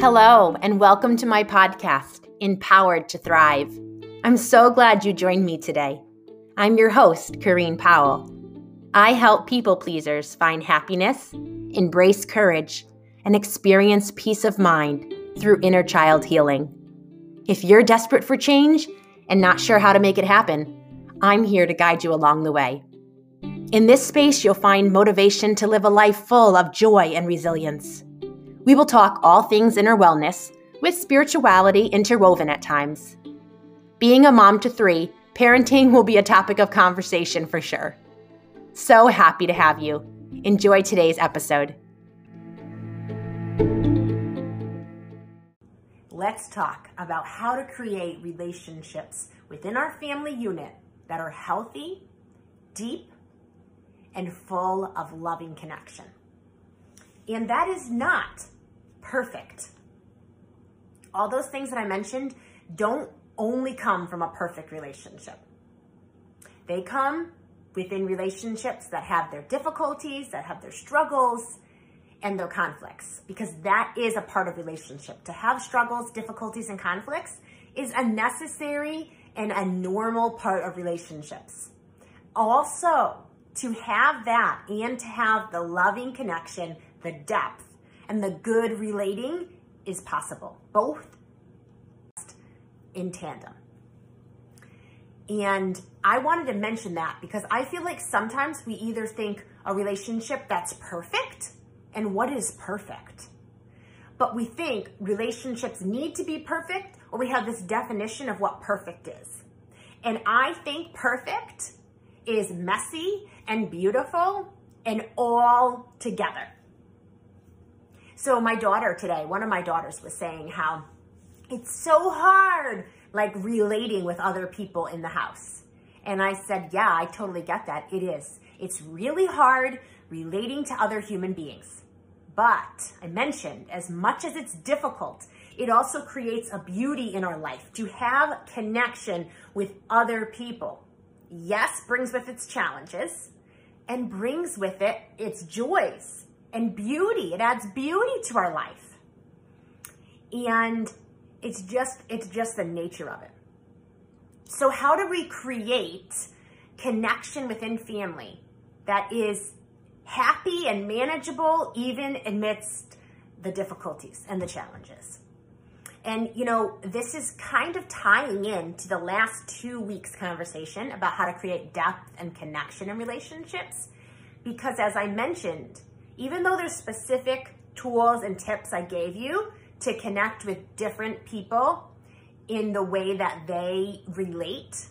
Hello, and welcome to my podcast, Empowered to Thrive. I'm so glad you joined me today. I'm your host, Corrine Powell. I help people pleasers find happiness, embrace courage, and experience peace of mind through inner child healing. If you're desperate for change and not sure how to make it happen, I'm here to guide you along the way. In this space, you'll find motivation to live a life full of joy and resilience. We will talk all things inner wellness, with spirituality interwoven at times. Being a mom to three, parenting will be a topic of conversation for sure. So happy to have you. Enjoy today's episode. Let's talk about how to create relationships within our family unit that are healthy, deep, and full of loving connection. And that is not perfect. All those things that I mentioned don't only come from a perfect relationship. They come within relationships that have their difficulties, that have their struggles, and their conflicts, because that is a part of relationship. To have struggles, difficulties, and conflicts is a necessary and a normal part of relationships. Also, to have that and to have the loving connection, the depth, and the good relating is possible, both in tandem. And I wanted to mention that because I feel like sometimes we either think a relationship that's perfect and what is perfect. But we think relationships need to be perfect or we have this definition of what perfect is. And I think perfect is messy and beautiful and all together. So my daughter today, one of my daughters was saying how it's so hard like relating with other people in the house. And I said, yeah, I totally get that. It is. It's really hard relating to other human beings. But I mentioned, as much as it's difficult, it also creates a beauty in our life to have connection with other people. Yes, brings with its challenges and brings with it its joys and beauty. It adds beauty to our life. And it's just it's just the nature of it. So how do we create connection within family that is happy and manageable even amidst the difficulties and the challenges? And, you know, this is kind of tying in to the last two weeks' conversation about how to create depth and connection in relationships. Because as I mentioned, even though there's specific tools and tips I gave you to connect with different people in the way that they relate,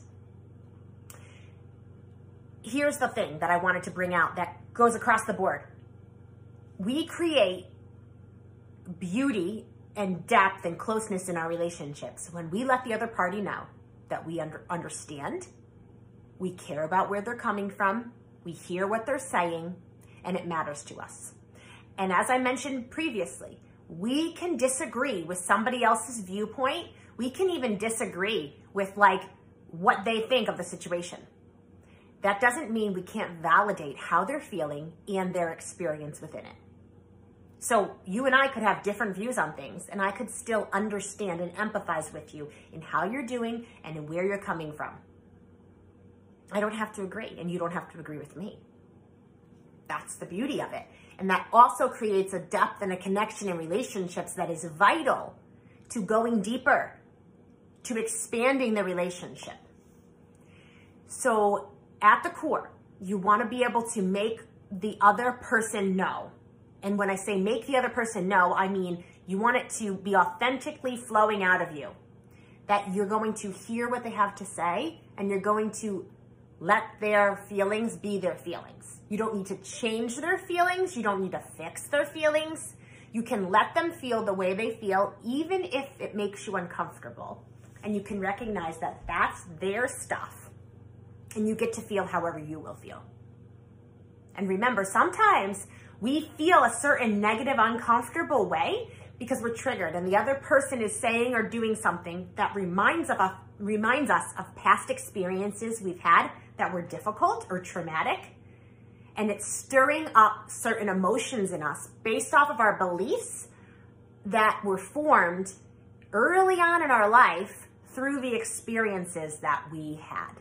here's the thing that I wanted to bring out that goes across the board. We create beauty and depth and closeness in our relationships when we let the other party know that we under, understand, we care about where they're coming from, we hear what they're saying, and it matters to us. And as I mentioned previously, we can disagree with somebody else's viewpoint. We can even disagree with like what they think of the situation. That doesn't mean we can't validate how they're feeling and their experience within it. So you and I could have different views on things and I could still understand and empathize with you in how you're doing and in where you're coming from. I don't have to agree and you don't have to agree with me. That's the beauty of it. And that also creates a depth and a connection in relationships that is vital to going deeper, to expanding the relationship. So at the core, you want to be able to make the other person know and when I say make the other person know, I mean you want it to be authentically flowing out of you. That you're going to hear what they have to say and you're going to let their feelings be their feelings. You don't need to change their feelings. You don't need to fix their feelings. You can let them feel the way they feel, even if it makes you uncomfortable. And you can recognize that that's their stuff. And you get to feel however you will feel. And remember, sometimes we feel a certain negative, uncomfortable way because we're triggered and the other person is saying or doing something that reminds, of, reminds us of past experiences we've had that were difficult or traumatic. And it's stirring up certain emotions in us based off of our beliefs that were formed early on in our life through the experiences that we had.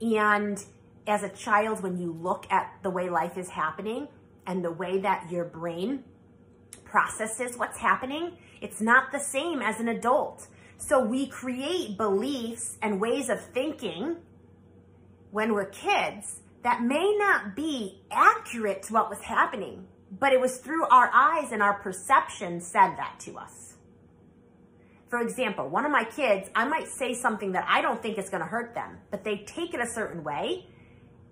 And as a child, when you look at the way life is happening and the way that your brain processes what's happening, it's not the same as an adult. So we create beliefs and ways of thinking when we're kids that may not be accurate to what was happening, but it was through our eyes and our perception said that to us. For example, one of my kids, I might say something that I don't think is going to hurt them, but they take it a certain way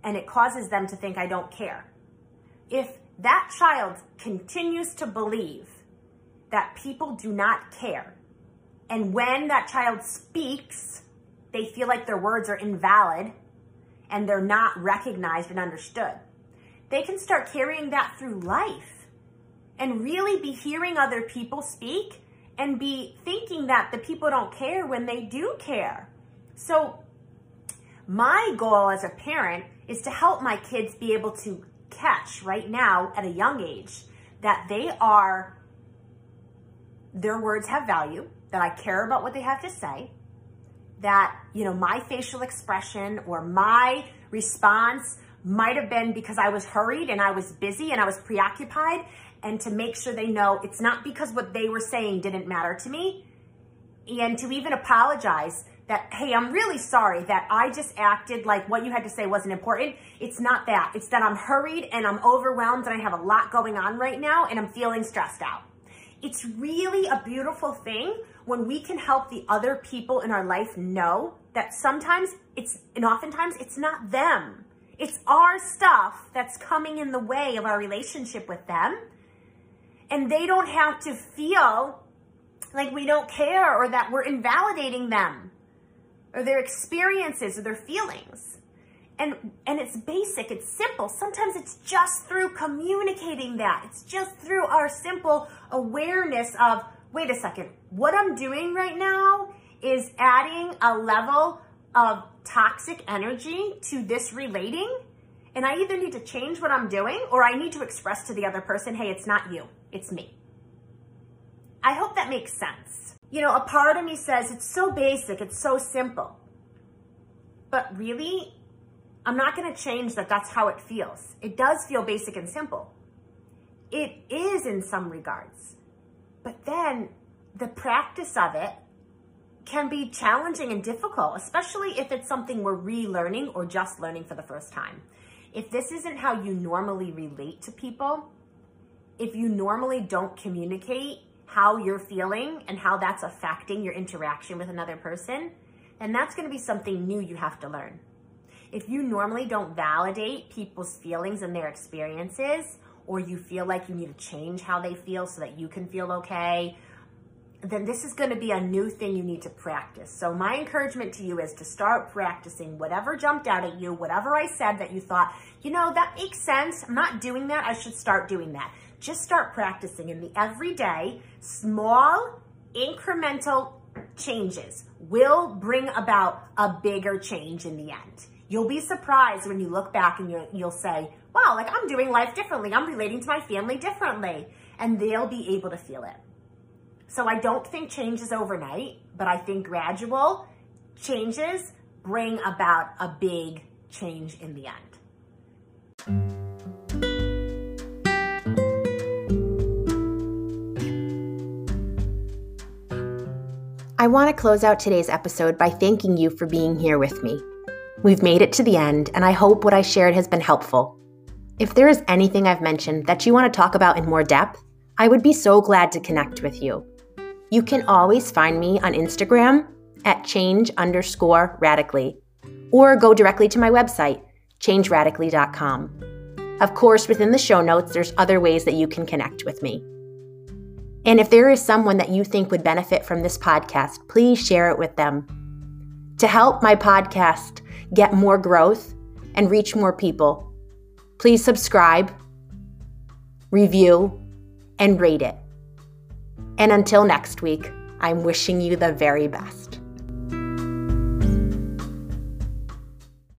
and it causes them to think I don't care. If that child continues to believe that people do not care, and when that child speaks, they feel like their words are invalid and they're not recognized and understood. They can start carrying that through life and really be hearing other people speak and be thinking that the people don't care when they do care. So, my goal as a parent is to help my kids be able to catch right now at a young age that they are, their words have value, that I care about what they have to say, that, you know, my facial expression or my response might have been because I was hurried and I was busy and I was preoccupied and to make sure they know it's not because what they were saying didn't matter to me and to even apologize that, hey, I'm really sorry that I just acted like what you had to say wasn't important. It's not that. It's that I'm hurried and I'm overwhelmed and I have a lot going on right now and I'm feeling stressed out. It's really a beautiful thing when we can help the other people in our life know that sometimes it's, and oftentimes it's not them. It's our stuff that's coming in the way of our relationship with them. And they don't have to feel like we don't care or that we're invalidating them or their experiences or their feelings. And, and it's basic, it's simple. Sometimes it's just through communicating that. It's just through our simple awareness of, wait a second, what I'm doing right now is adding a level of toxic energy to this relating. And I either need to change what I'm doing or I need to express to the other person, hey, it's not you, it's me. I hope that makes sense. You know, a part of me says it's so basic, it's so simple. But really, I'm not going to change that that's how it feels. It does feel basic and simple. It is in some regards. But then the practice of it can be challenging and difficult, especially if it's something we're relearning or just learning for the first time. If this isn't how you normally relate to people, if you normally don't communicate how you're feeling and how that's affecting your interaction with another person, then that's going to be something new you have to learn. If you normally don't validate people's feelings and their experiences, or you feel like you need to change how they feel so that you can feel okay, then this is going to be a new thing you need to practice. So my encouragement to you is to start practicing whatever jumped out at you, whatever I said that you thought, you know, that makes sense. I'm not doing that. I should start doing that. Just start practicing in the everyday, small, incremental changes will bring about a bigger change in the end. You'll be surprised when you look back and you will say, wow, like I'm doing life differently. I'm relating to my family differently. And they'll be able to feel it. So I don't think change is overnight, but I think gradual changes bring about a big change in the end. I want to close out today's episode by thanking you for being here with me. We've made it to the end, and I hope what I shared has been helpful. If there is anything I've mentioned that you want to talk about in more depth, I would be so glad to connect with you. You can always find me on Instagram at change underscore radically, or go directly to my website, changeradically.com. Of course, within the show notes, there's other ways that you can connect with me. And if there is someone that you think would benefit from this podcast, please share it with them. To help my podcast get more growth and reach more people, please subscribe, review, and rate it. And until next week, I'm wishing you the very best.